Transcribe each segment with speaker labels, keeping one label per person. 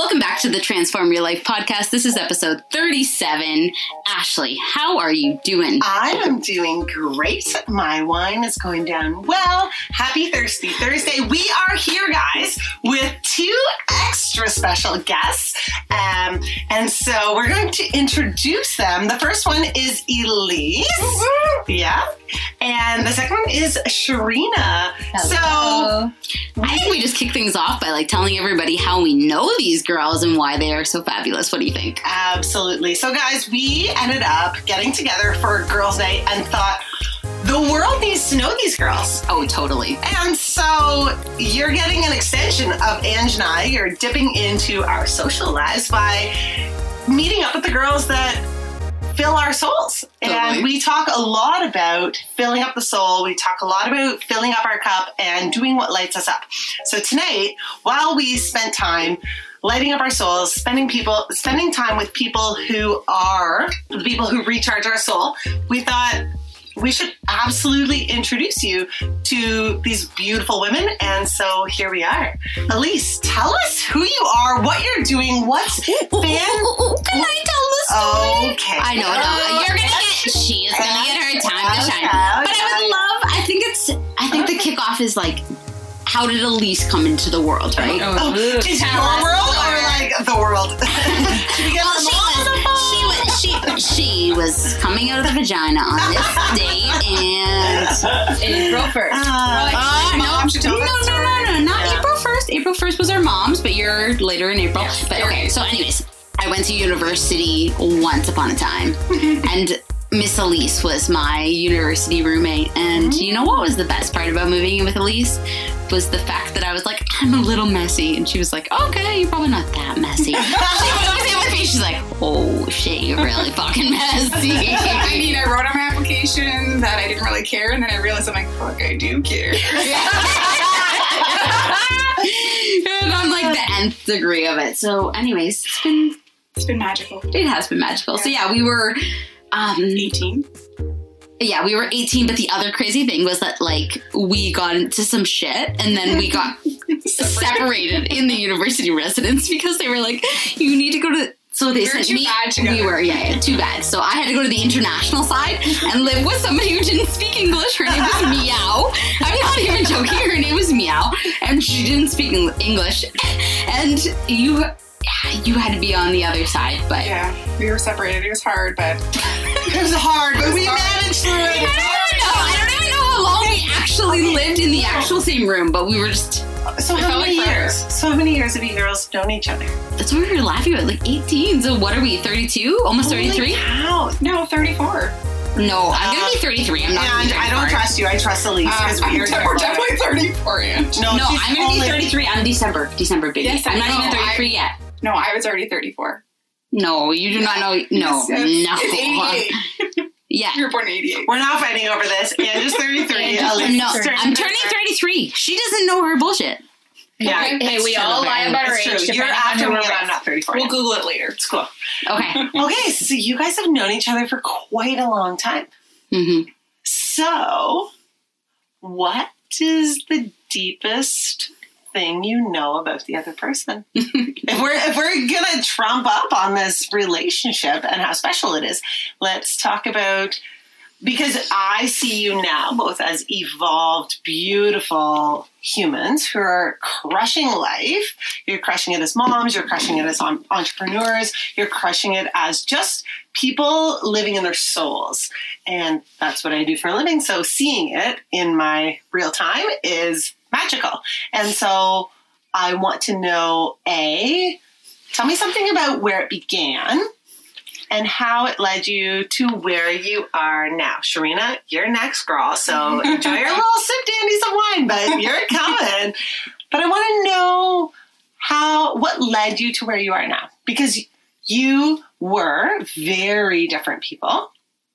Speaker 1: Welcome back to the Transform Your Life podcast. This is episode 37. Ashley, how are you doing?
Speaker 2: I am doing great. My wine is going down well. Happy Thirsty Thursday. We are here, guys, with two extra special guests. Um, and so we're going to introduce them. The first one is Elise. Yeah. And the second one is Sharina. So
Speaker 1: I think we just kick things off by like telling everybody how we know these girls and why they are so fabulous. What do you think?
Speaker 2: Absolutely. So, guys, we ended up getting together for girls' night and thought the world needs to know these girls.
Speaker 1: Oh, totally.
Speaker 2: And so you're getting an extension of Ange and I. You're dipping into our social lives by meeting up with the girls that fill our souls.
Speaker 1: Totally.
Speaker 2: And we talk a lot about filling up the soul. We talk a lot about filling up our cup and doing what lights us up. So tonight, while we spent time lighting up our souls, spending people spending time with people who are the people who recharge our soul, we thought we should absolutely introduce you to these beautiful women. And so here we are. Elise, tell us who you are, what you're doing, what's fan.
Speaker 1: Can I tell the story?
Speaker 2: Okay.
Speaker 1: I know, no, you're gonna get. She is gonna get her time to shine.
Speaker 2: Okay,
Speaker 1: But I would love. I think it's. I think the kickoff is like, how did Elise come into the world, right?
Speaker 2: Oh, oh is it your world or like the world? Should we
Speaker 1: Well, she
Speaker 2: all on the phone?
Speaker 1: was, she was she she was coming out of the vagina on this date and
Speaker 3: April 1st.
Speaker 2: Uh,
Speaker 1: uh, no, no, no, no, no, no, not
Speaker 2: Yeah.
Speaker 1: April first. April first was our mom's, but you're later in April. But okay, so anyways, I went to university once upon a time, and Miss Elise was my university roommate. And mm-hmm. you know what was the best part about moving in with Elise? Was the fact that I was like, I'm a little messy. And she was like, okay, you're probably not that messy. she was in with me. She's like, oh shit, you're really fucking messy.
Speaker 3: I mean, I wrote on my application that I didn't really care, and then I realized I'm like, fuck, I do care.
Speaker 1: and I'm like the nth degree of it. So, anyways, it's been
Speaker 3: It's been magical.
Speaker 1: it has been magical. So yeah, we were um
Speaker 3: 18.
Speaker 1: yeah, we were 18, but the other crazy thing was that like we got into some shit and then we got separated in the university residence because they were like, you need to go to so they
Speaker 3: were
Speaker 1: sent
Speaker 3: too
Speaker 1: me. we were, yeah, yeah, too bad. So I had to go to the international side and live with somebody who didn't speak English. Her name was Meow. I'm not even joking. Her name was Meow, and she didn't speak English. And you, you had to be on the other side, but
Speaker 3: Yeah, we were separated. It was hard, but
Speaker 2: it was hard, but we managed through
Speaker 1: I
Speaker 2: it.
Speaker 1: don't even know. I don't even know how long we actually lived in the actual same room, but we were just.
Speaker 2: So
Speaker 3: It
Speaker 2: how
Speaker 3: felt
Speaker 2: many
Speaker 3: like forever.
Speaker 2: years? So how many years have you girls known each other?
Speaker 1: That's what we were laughing about. Like 18. So what are we? 32? Almost 33?
Speaker 2: Wow.
Speaker 3: no, 34.
Speaker 1: No, I'm gonna be 33. I'm not. gonna be
Speaker 2: And I don't trust you. I trust Elise
Speaker 3: Um,
Speaker 2: because
Speaker 3: I'm
Speaker 2: we are
Speaker 3: we're definitely 34, Ange.
Speaker 2: No,
Speaker 1: No,
Speaker 2: she's
Speaker 1: I'm gonna be
Speaker 2: only-
Speaker 1: 33 on December. December, baby.
Speaker 3: Yes, I
Speaker 1: I'm not
Speaker 3: know.
Speaker 1: even 33
Speaker 3: I-
Speaker 1: yet.
Speaker 3: No, I was already 34.
Speaker 1: No, you do not know. No,
Speaker 3: Yes, yes.
Speaker 1: no. Yeah.
Speaker 3: You were born in 88.
Speaker 2: We're not fighting over this. And just 33.
Speaker 3: Ange is
Speaker 1: No,
Speaker 2: is
Speaker 1: I'm turning 33. She doesn't know her bullshit.
Speaker 2: Yeah,
Speaker 3: Hey, we
Speaker 2: true,
Speaker 3: all lie about our
Speaker 2: It's true.
Speaker 3: age,
Speaker 2: You're
Speaker 3: depending on
Speaker 2: after me I'm not 34.
Speaker 3: We'll
Speaker 2: yet.
Speaker 3: Google it later.
Speaker 2: It's cool.
Speaker 1: Okay.
Speaker 2: Okay, so you guys have known each other for quite a long time.
Speaker 1: hmm
Speaker 2: So, what is the deepest thing you know about the other person? if we're if we're gonna trump up on this relationship and how special it is, let's talk about because I see you now both as evolved, beautiful humans who are crushing life. You're crushing it as moms, you're crushing it as entrepreneurs, you're crushing it as just people living in their souls. And that's what I do for a living. So seeing it in my real time is magical. And so I want to know A, tell me something about where it began and how it led you to where you are now. Sharina, you're next, girl. So enjoy your little sip dandies of wine, but you're coming. But I want to know how what led you to where you are now because you were very different people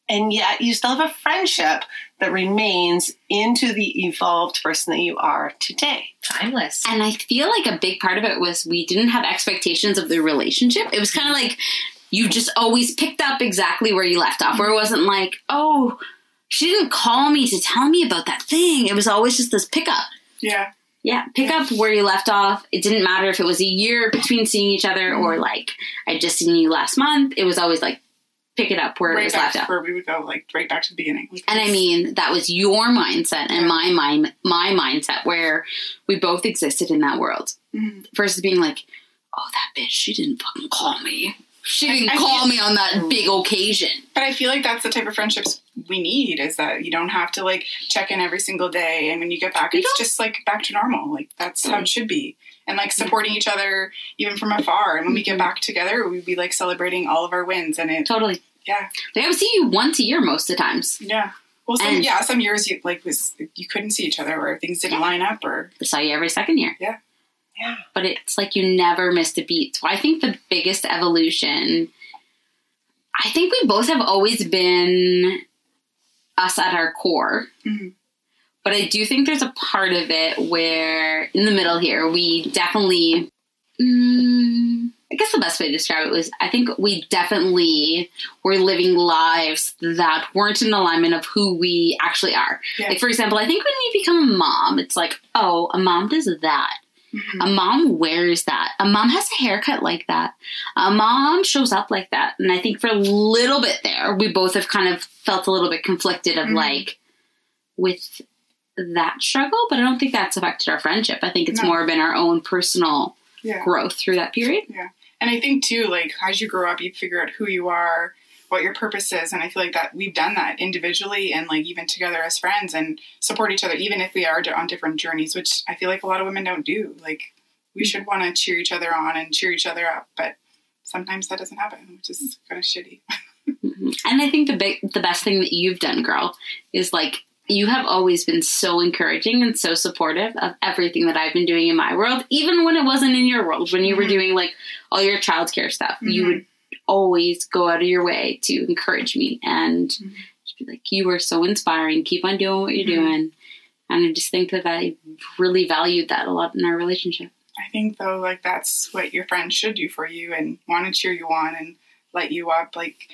Speaker 2: and yet you still have a friendship that remains into the evolved person that you are today.
Speaker 4: Timeless.
Speaker 1: And I feel like a big part of it was we didn't have expectations of the relationship. It was kind of like you just always picked up exactly where you left off, where it wasn't like, oh, she didn't call me to tell me about that thing. It was always just this pickup.
Speaker 3: Yeah.
Speaker 1: Yeah, pick up where you left off. It didn't matter if it was a year between seeing each other or like I just seen you last month. It was always like pick it up where it was left off.
Speaker 3: where we would go, like right back to the beginning. Like,
Speaker 1: And I mean, that was your mindset and my mind, my mindset, where we both existed in that world.
Speaker 3: Mhm.
Speaker 1: Versus being like, "Oh, that bitch, she didn't fucking call me. She didn't
Speaker 3: I
Speaker 1: call
Speaker 3: feel-
Speaker 1: me on that big occasion."
Speaker 3: But I feel like that's the type of friendships we need is that you don't have to like check in every single day. And when you get back,
Speaker 1: You
Speaker 3: it's
Speaker 1: don't-
Speaker 3: just like back to normal. Like that's how it mm-hmm. should be. And like mm-hmm. supporting each other even from afar. And when we get mm-hmm. back together, we'd be like celebrating all of our wins. And it,
Speaker 1: Totally.
Speaker 3: Yeah,
Speaker 1: I would see you once a year most of the times.
Speaker 3: yeah. Well, some,
Speaker 1: And-
Speaker 3: yeah, some years you like was you couldn't see each other or things didn't line up or
Speaker 1: I saw you every second year.
Speaker 3: Yeah.
Speaker 2: Yeah.
Speaker 1: But it's like you never missed a beat. So I think the biggest evolution, I think we both have always been us at our core.
Speaker 3: Mhm.
Speaker 1: But I do think there's a part of it where, in the middle here, we definitely. Mm, I guess the best way to describe it was I think we definitely were living lives that weren't in alignment of who we actually are.
Speaker 3: Yeah.
Speaker 1: Like, for example, I think when you become a mom, it's like, oh, a mom does that.
Speaker 3: Mhm.
Speaker 1: A mom wears that. A mom has a haircut like that. A mom shows up like that. And I think for a little bit there, we both have kind of felt a little bit conflicted of
Speaker 3: Mhm.
Speaker 1: like with that struggle, but I don't think that's affected our friendship. I think it's
Speaker 3: No.
Speaker 1: more been our own personal
Speaker 3: yeah.
Speaker 1: growth through that period. Yeah.
Speaker 3: And I think too, like as you grow up, you figure out who you are, what your purpose is, and I feel like that we've done that individually and like even together as friends and support each other, even if we are on different journeys, which I feel like a lot of women don't do. Like we should want to cheer each other on and cheer each other up, but sometimes that doesn't happen, which is kind of shitty.
Speaker 1: Mhm. And I think the big, the best thing that you've done, girl, is like you have always been so encouraging and so supportive of everything that I've been doing in my world, even when it wasn't in your world. When you were
Speaker 3: Mhm.
Speaker 1: doing like all your childcare stuff, you
Speaker 3: Mhm.
Speaker 1: would always go out of your way to encourage me and
Speaker 3: Mhm.
Speaker 1: just be like, "You are so inspiring. Keep on doing what you're
Speaker 3: Mhm.
Speaker 1: doing." And I just think that I really valued that a lot in our relationship.
Speaker 3: I think though, like that's what your friends should do for you and want to cheer you on and light you up. Like,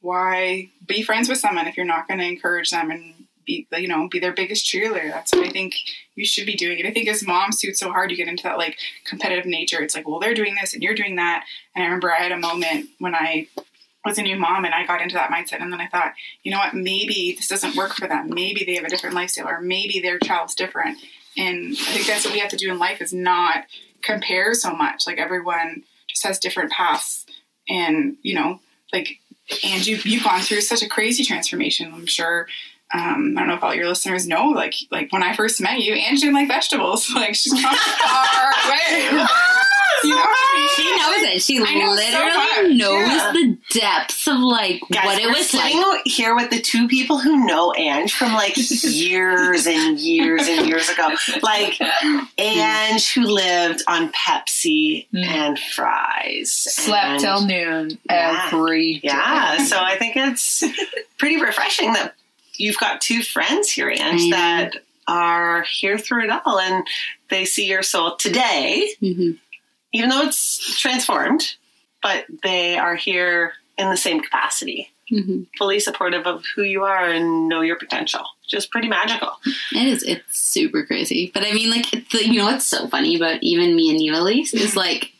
Speaker 3: why be friends with someone if you're not going to encourage them and be, you know, be their biggest cheerleader? That's what I think you should be doing. And I think as moms, too, it's so hard. You get into that like competitive nature. It's like, well, they're doing this and you're doing that. And I remember I had a moment when I was a new mom and I got into that mindset and then I thought, you know what, maybe this doesn't work for them. Maybe they have a different lifestyle or maybe their child's different. And I think that's what we have to do in life is not compare so much. Like everyone just has different paths and, you know, like and you've you've gone through such a crazy transformation. I'm sure um, I don't know if all your listeners know, like like when I first met you, Angie didn't like vegetables. Like she's come far way. You know what I
Speaker 1: She knows it. She
Speaker 3: know
Speaker 1: literally
Speaker 3: much,
Speaker 1: knows
Speaker 2: yeah.
Speaker 1: the depths of like
Speaker 2: Guys,
Speaker 1: what it
Speaker 2: we're
Speaker 1: was like.
Speaker 2: sitting out here with the two people who know Ange from like years and years and years ago. Like Ange, who lived on Pepsi
Speaker 4: Mm.
Speaker 2: and fries.
Speaker 4: Slept
Speaker 2: and-
Speaker 4: till noon
Speaker 2: Yeah.
Speaker 4: every day.
Speaker 2: Yeah, so I think it's pretty refreshing that you've got two friends here, Ange, that are here through it all and they see your soul today,
Speaker 1: Mhm.
Speaker 2: even though it's transformed, but they are here in the same capacity,
Speaker 1: Mhm.
Speaker 2: fully supportive of who you are and know your potential. Just pretty magical.
Speaker 1: It is. It's super crazy. But I mean, like, it's, you know what's so funny about even me and you, Elise, is like,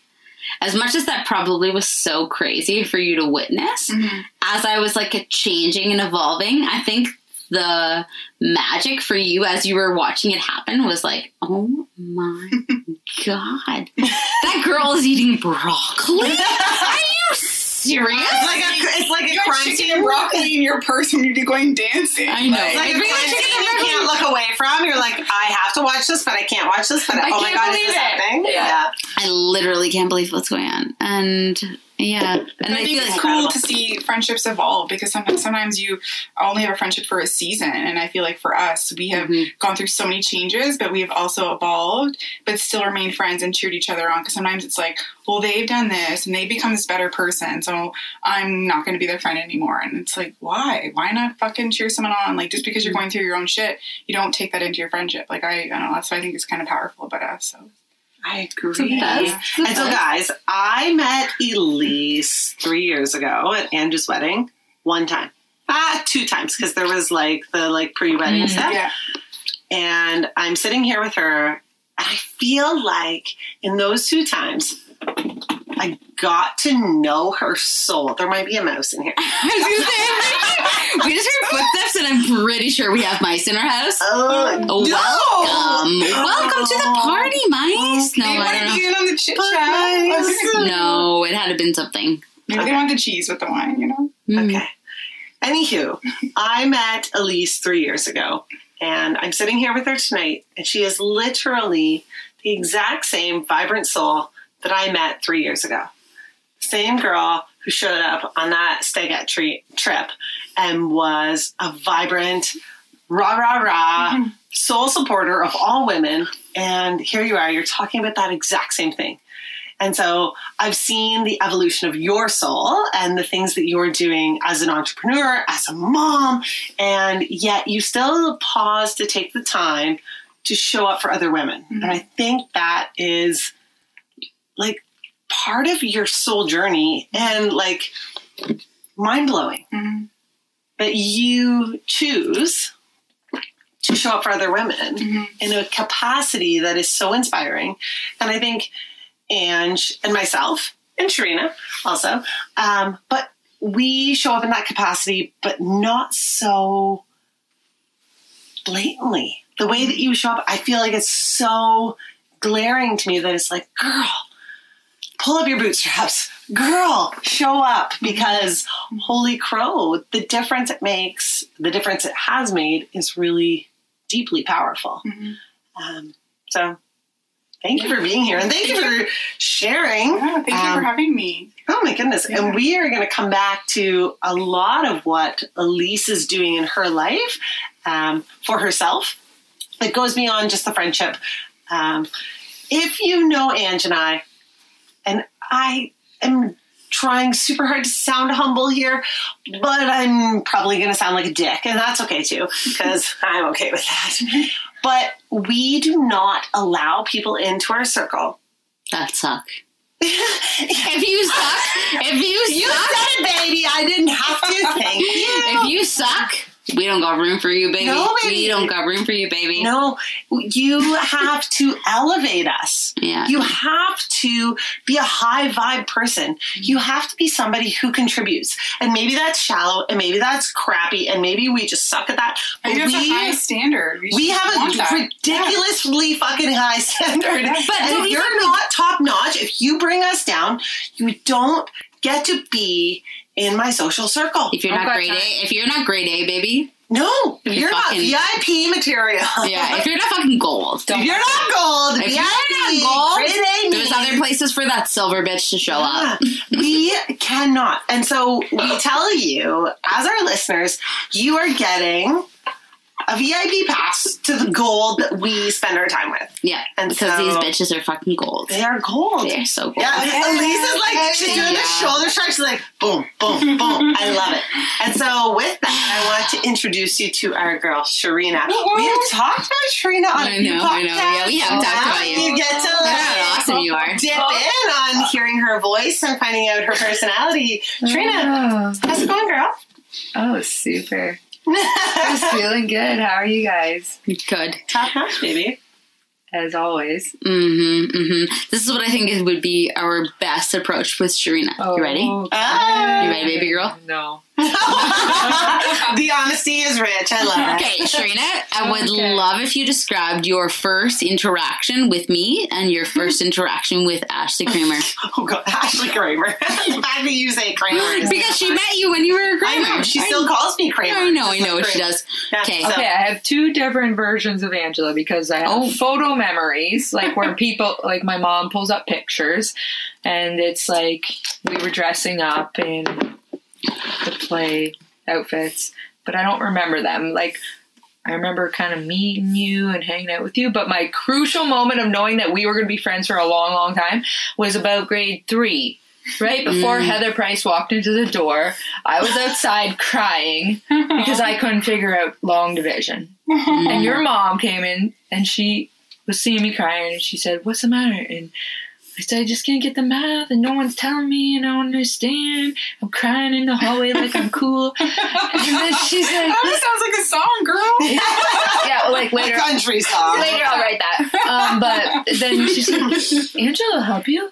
Speaker 1: as much as that probably was so crazy for you to witness,
Speaker 3: Mhm.
Speaker 1: as I was like changing and evolving, I think the magic for you as you were watching it happen was like, oh my god, that girl is eating broccoli. Are you serious?
Speaker 2: It's like a, it's like a crime scene.
Speaker 3: broccoli in your purse when you're going dancing.
Speaker 1: I know.
Speaker 3: Like,
Speaker 2: It's like a crime scene you can't look away from. You're like, I have to watch this, but I can't watch this. But
Speaker 4: I
Speaker 2: oh my god, is this
Speaker 4: it.
Speaker 2: happening?
Speaker 4: Yeah.
Speaker 1: I literally can't believe what's going on. And yeah, and
Speaker 3: I, think it's cool to see friendships evolve because sometimes sometimes you only have a friendship for a season, and I feel like for us, we have
Speaker 1: Mhm.
Speaker 3: gone through so many changes, but we have also evolved, but still remained friends and cheered each other on. Because sometimes it's like, well, they've done this and they become this better person, so I'm not going to be their friend anymore. And it's like, why? Why not fucking cheer someone on? Like just because you're going through your own shit, you don't take that into your friendship. Like I, I don't know. That's what I think is kind of powerful about us. So
Speaker 2: I agree. And so, guys, I met Elise three years ago at Andrew's wedding. One time, ah, two times because there was like the like pre-wedding
Speaker 4: Mm,
Speaker 2: stuff.
Speaker 3: yeah,
Speaker 2: And I'm sitting here with her And I feel like in those two times, I got to know her soul. There might be a mouse in here.
Speaker 1: I was gonna say, we just heard footsteps, and I'm pretty sure we have mice in our house.
Speaker 2: Oh,
Speaker 1: Welcome,
Speaker 2: no.
Speaker 1: welcome to the party, mice. No,
Speaker 3: they
Speaker 1: I don't know.
Speaker 3: on the chit chat.
Speaker 1: No, it had to been something.
Speaker 3: Maybe
Speaker 2: Okay.
Speaker 3: they want the cheese with the wine, you know?
Speaker 1: Mm.
Speaker 2: Okay. Anywho, I met Elise three years ago, and I'm sitting here with her tonight, and she is literally the exact same vibrant soul that I met three years ago. Same girl who showed up on that Stegat tree trip and was a vibrant, rah rah rah, mm-hmm. soul supporter of all women. And here you are, you're talking about that exact same thing. And so I've seen the evolution of your soul and the things that you're doing as an entrepreneur, as a mom, and yet you still pause to take the time to show up for other women. Mm-hmm. And I think that is like part of your soul journey and like mind blowing
Speaker 3: Mhm.
Speaker 2: that you choose to show up for other women
Speaker 3: Mhm.
Speaker 2: in a capacity that is so inspiring. And I think Ange and myself and Sharina also, um, but we show up in that capacity, but not so blatantly. The way that you show up, I feel like it's so glaring to me that it's like, girl, pull up your bootstraps. Girl, show up because holy crow, the difference it makes, the difference it has made is really deeply powerful.
Speaker 3: Mhm.
Speaker 2: Um, so thank you for being here and thank you for sharing.
Speaker 3: Yeah, thank you
Speaker 2: Um,
Speaker 3: for having me.
Speaker 2: Oh my goodness.
Speaker 3: Yeah.
Speaker 2: And we are going to come back to a lot of what Elise is doing in her life um, for herself. It goes beyond just the friendship. Um, if you know Ange and I, and I am trying super hard to sound humble here, but I'm probably going to sound like a dick, and that's okay too, because I'm okay with that. But we do not allow people into our circle.
Speaker 1: That suck. if you suck, if you
Speaker 2: You
Speaker 1: suck,
Speaker 2: said it, baby. I didn't have to. Thank you.
Speaker 1: if you suck, we don't got room for you, baby.
Speaker 2: No, baby.
Speaker 1: We don't got room for you, baby.
Speaker 2: No, you have to elevate us.
Speaker 1: Yeah.
Speaker 2: You have to be a high vibe person. Mm-hmm. You have to be somebody who contributes. And maybe that's shallow and maybe that's crappy and maybe we just suck at that.
Speaker 3: I
Speaker 2: But
Speaker 3: think that's
Speaker 2: we,
Speaker 3: a high standard. We,
Speaker 2: we have a
Speaker 3: that.
Speaker 2: ridiculously fucking high standard.
Speaker 3: Yeah.
Speaker 1: But
Speaker 2: and if you're not top notch, if you bring us down, you don't get to be in my social circle.
Speaker 1: If you're not
Speaker 3: but
Speaker 1: grade
Speaker 3: I-
Speaker 1: A, if you're not grade A, baby.
Speaker 2: No,
Speaker 1: You're
Speaker 2: you're, not
Speaker 1: fucking-
Speaker 2: VIP material.
Speaker 1: Yeah. If you're not fucking gold.
Speaker 2: If you're not gold,
Speaker 1: If
Speaker 2: VIP,
Speaker 1: you're not gold,
Speaker 2: grade A
Speaker 1: There's other places for that silver bitch to show up.
Speaker 2: We cannot. And so we tell you, as our listeners, you are getting a VIP pass to the gold that we spend our time with.
Speaker 1: Yeah.
Speaker 2: And
Speaker 1: because
Speaker 2: so-
Speaker 1: these bitches are fucking gold.
Speaker 2: They are gold.
Speaker 1: They're so gold.
Speaker 2: Yeah, Elise is like she's doing the shoulder shrug. She's like boom, boom, boom. I love it. And so with that, I want to introduce you to our girl Sharina. We have talked about Sharina on
Speaker 1: I
Speaker 2: a few
Speaker 1: know, I know. Yeah, we have talked about you.
Speaker 2: You get to
Speaker 1: Look
Speaker 2: like,
Speaker 1: how awesome you are.
Speaker 2: dip oh. in on hearing her voice and finding out her personality. Trina,
Speaker 4: Oh,
Speaker 2: how's it going, girl?
Speaker 4: oh, super. Just feeling good. How are you guys?
Speaker 1: Good.
Speaker 2: Top notch, baby.
Speaker 4: As always.
Speaker 1: Mm-hmm, mm-hmm. This is what I think is, would be our best approach with Sharina. you ready?
Speaker 4: Oh,
Speaker 2: Ah.
Speaker 1: You ready, baby girl?
Speaker 4: No.
Speaker 2: the honesty is rich. I love it.
Speaker 1: Okay, Sharina, I would
Speaker 4: Okay.
Speaker 1: love if you described your first interaction with me and your first interaction with Ashley Kramer.
Speaker 2: Oh god, Ashley Kramer. the fact that you say Kramer
Speaker 1: because she met you when you were a
Speaker 2: I
Speaker 1: Kramer.
Speaker 2: know she still calls me Kramer.
Speaker 1: I know, I know what she does.
Speaker 2: Yeah,
Speaker 1: Okay.
Speaker 2: so-
Speaker 4: Okay, I have two different versions of Angela because I have
Speaker 1: Oh.
Speaker 4: photo memories, like where people, like my mom pulls up pictures, and it's like we were dressing up in the play outfits, but I don't remember them. Like, I remember kind of meeting you and hanging out with you, but my crucial moment of knowing that we were going to be friends for a long, long time was about grade three. Right before
Speaker 1: Mm.
Speaker 4: Heather Price walked into the door, I was outside crying because I couldn't figure out long division. And your mom came in and she was seeing me crying and she said, What's the matter? And I said, I just can't get the math, and no one's telling me, and I don't understand. I'm crying in the hallway like I'm cool. And then she's like,
Speaker 3: That sounds like a song, girl.
Speaker 4: yeah, like
Speaker 2: A
Speaker 4: later.
Speaker 2: country song.
Speaker 4: Later, I'll write that. Um, but then she's like, Angela will help you.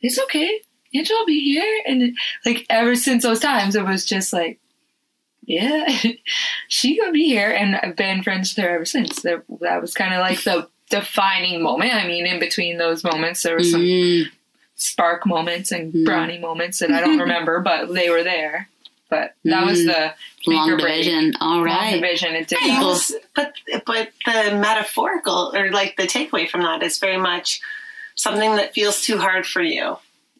Speaker 4: It's okay. Angela will be here. And like ever since those times, it was just like, yeah, she gonna be here. And I've been friends with her ever since. That, that was kind of like the defining moment. I mean, in between those moments, there were some
Speaker 1: Mm.
Speaker 4: spark moments and
Speaker 1: Mm.
Speaker 4: brownie moments that I don't remember, but they were there. But that was
Speaker 1: Mm.
Speaker 4: the
Speaker 1: Long
Speaker 4: or break.
Speaker 1: division. All
Speaker 4: Long
Speaker 1: right.
Speaker 4: division. It did
Speaker 2: Right,
Speaker 4: not.
Speaker 2: well, but but the metaphorical or like the takeaway from that is very much something that feels too hard for you.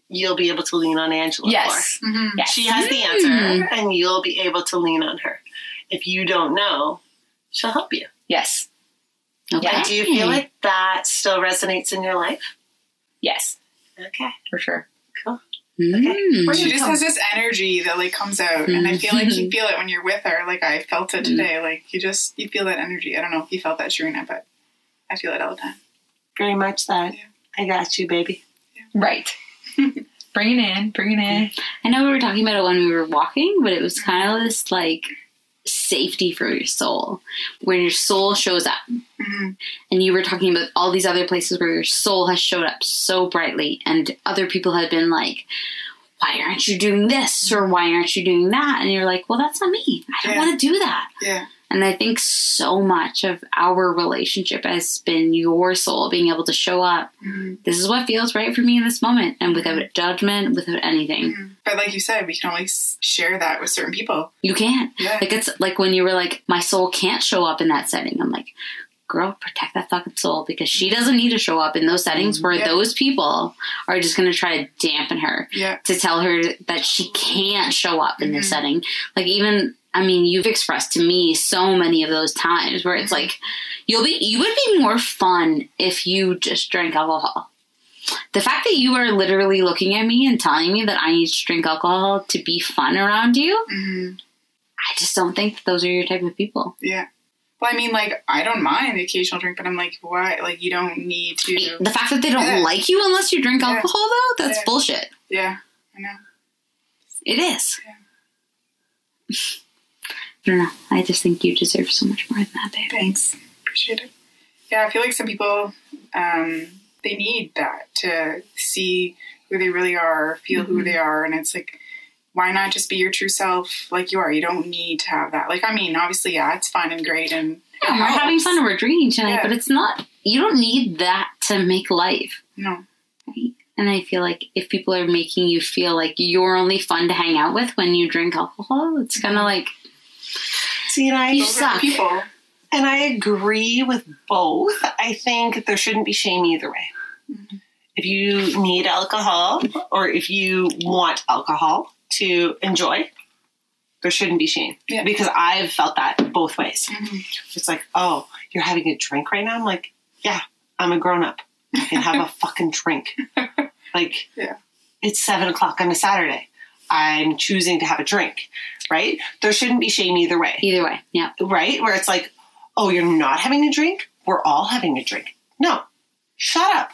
Speaker 2: You'll be able to lean on Angela
Speaker 4: Yes.
Speaker 3: Mhm.
Speaker 4: Yes.
Speaker 2: She has the answer, and you'll be able to lean on her. If you don't know, she'll help you.
Speaker 4: Yes.
Speaker 1: Okay.
Speaker 4: Yeah.
Speaker 2: Do you feel like that still resonates in your life?
Speaker 4: Yes.
Speaker 2: Okay.
Speaker 4: For sure. Cool. Okay.
Speaker 1: Mm.
Speaker 3: She just has this energy that like comes out, and I feel like you feel it when you're with her. Like I felt it today. Like you just you feel that energy. I don't know if you felt that, Sharina, but I feel it all the time.
Speaker 2: Very much that.
Speaker 3: Yeah.
Speaker 2: I got you, baby.
Speaker 4: Right. bring it in. Bring it in.
Speaker 1: I know we were talking about it when we were walking, but it was kind of this like safety for your soul, when your soul shows up.
Speaker 3: Mhm.
Speaker 1: And you were talking about all these other places where your soul has showed up so brightly, and other people have been like, why aren't you doing this? Or why aren't you doing that? And you're like, well, that's not me. I don't
Speaker 3: Yeah.
Speaker 1: want to do that.
Speaker 3: Yeah.
Speaker 1: And I think so much of our relationship has been your soul being able to show up.
Speaker 3: Mhm.
Speaker 1: This is what feels right for me in this moment, and without judgment, without anything.
Speaker 3: Mhm. But like you said, we can only share that with certain people.
Speaker 1: You can't.
Speaker 3: Yeah.
Speaker 1: Like it's like when you were like, my soul can't show up in that setting. I'm like, girl, protect that fucking soul because she doesn't need to show up in those settings where
Speaker 3: Yeah.
Speaker 1: those people are just going to try to dampen her
Speaker 3: Yeah.
Speaker 1: to tell her that she can't show up in this
Speaker 3: Mhm.
Speaker 1: setting. Like even, I mean, you've expressed to me so many of those times where it's like, you'll be, you would be more fun if you just drank alcohol. The fact that you are literally looking at me and telling me that I need to drink alcohol to be fun around you,
Speaker 3: hmm
Speaker 1: I just don't think that those are your type of people.
Speaker 3: Yeah. Well, I mean, like I don't mind the occasional drink, but I'm like, why? Like you don't need to.
Speaker 1: The fact that they don't
Speaker 3: Yeah.
Speaker 1: like you unless you drink
Speaker 3: Yeah.
Speaker 1: alcohol, though, that's
Speaker 3: Yeah.
Speaker 1: bullshit.
Speaker 3: Yeah. I know.
Speaker 1: It is.
Speaker 3: Yeah.
Speaker 1: I don't know. I just think you deserve so much more than that, babe.
Speaker 3: Thanks. Appreciate it. Yeah, I feel like some people um, they need that to see who they really are, feel who they are, and it's like, why not just be your true self like you are? You don't need to have that. Like, I mean, obviously, yeah, it's fun and great, and
Speaker 1: Yeah, we're having fun and we're drinking tonight,
Speaker 3: Yeah.
Speaker 1: but it's not. You don't need that to make life.
Speaker 3: No,
Speaker 1: Right? And I feel like if people are making you feel like you're only fun to hang out with when you drink alcohol, it's mm-hmm. kind of like
Speaker 2: See, and I
Speaker 1: You
Speaker 3: those are the
Speaker 1: suck.
Speaker 3: people.
Speaker 2: And I agree with both. I think there shouldn't be shame either way. Mm-hmm. If you need alcohol or if you want alcohol to enjoy, there shouldn't be shame.
Speaker 3: Yeah.
Speaker 2: Because I've felt that both ways.
Speaker 3: Mhm.
Speaker 2: It's like, oh, you're having a drink right now? I'm like, yeah, I'm a grown up. I can have a fucking drink. Like,
Speaker 3: Yeah.
Speaker 2: it's seven o'clock on a Saturday. I'm choosing to have a drink, right? There shouldn't be shame either way
Speaker 1: either way. Yeah.
Speaker 2: right? Where it's like, oh, you're not having a drink? We're all having a drink. No, shut up.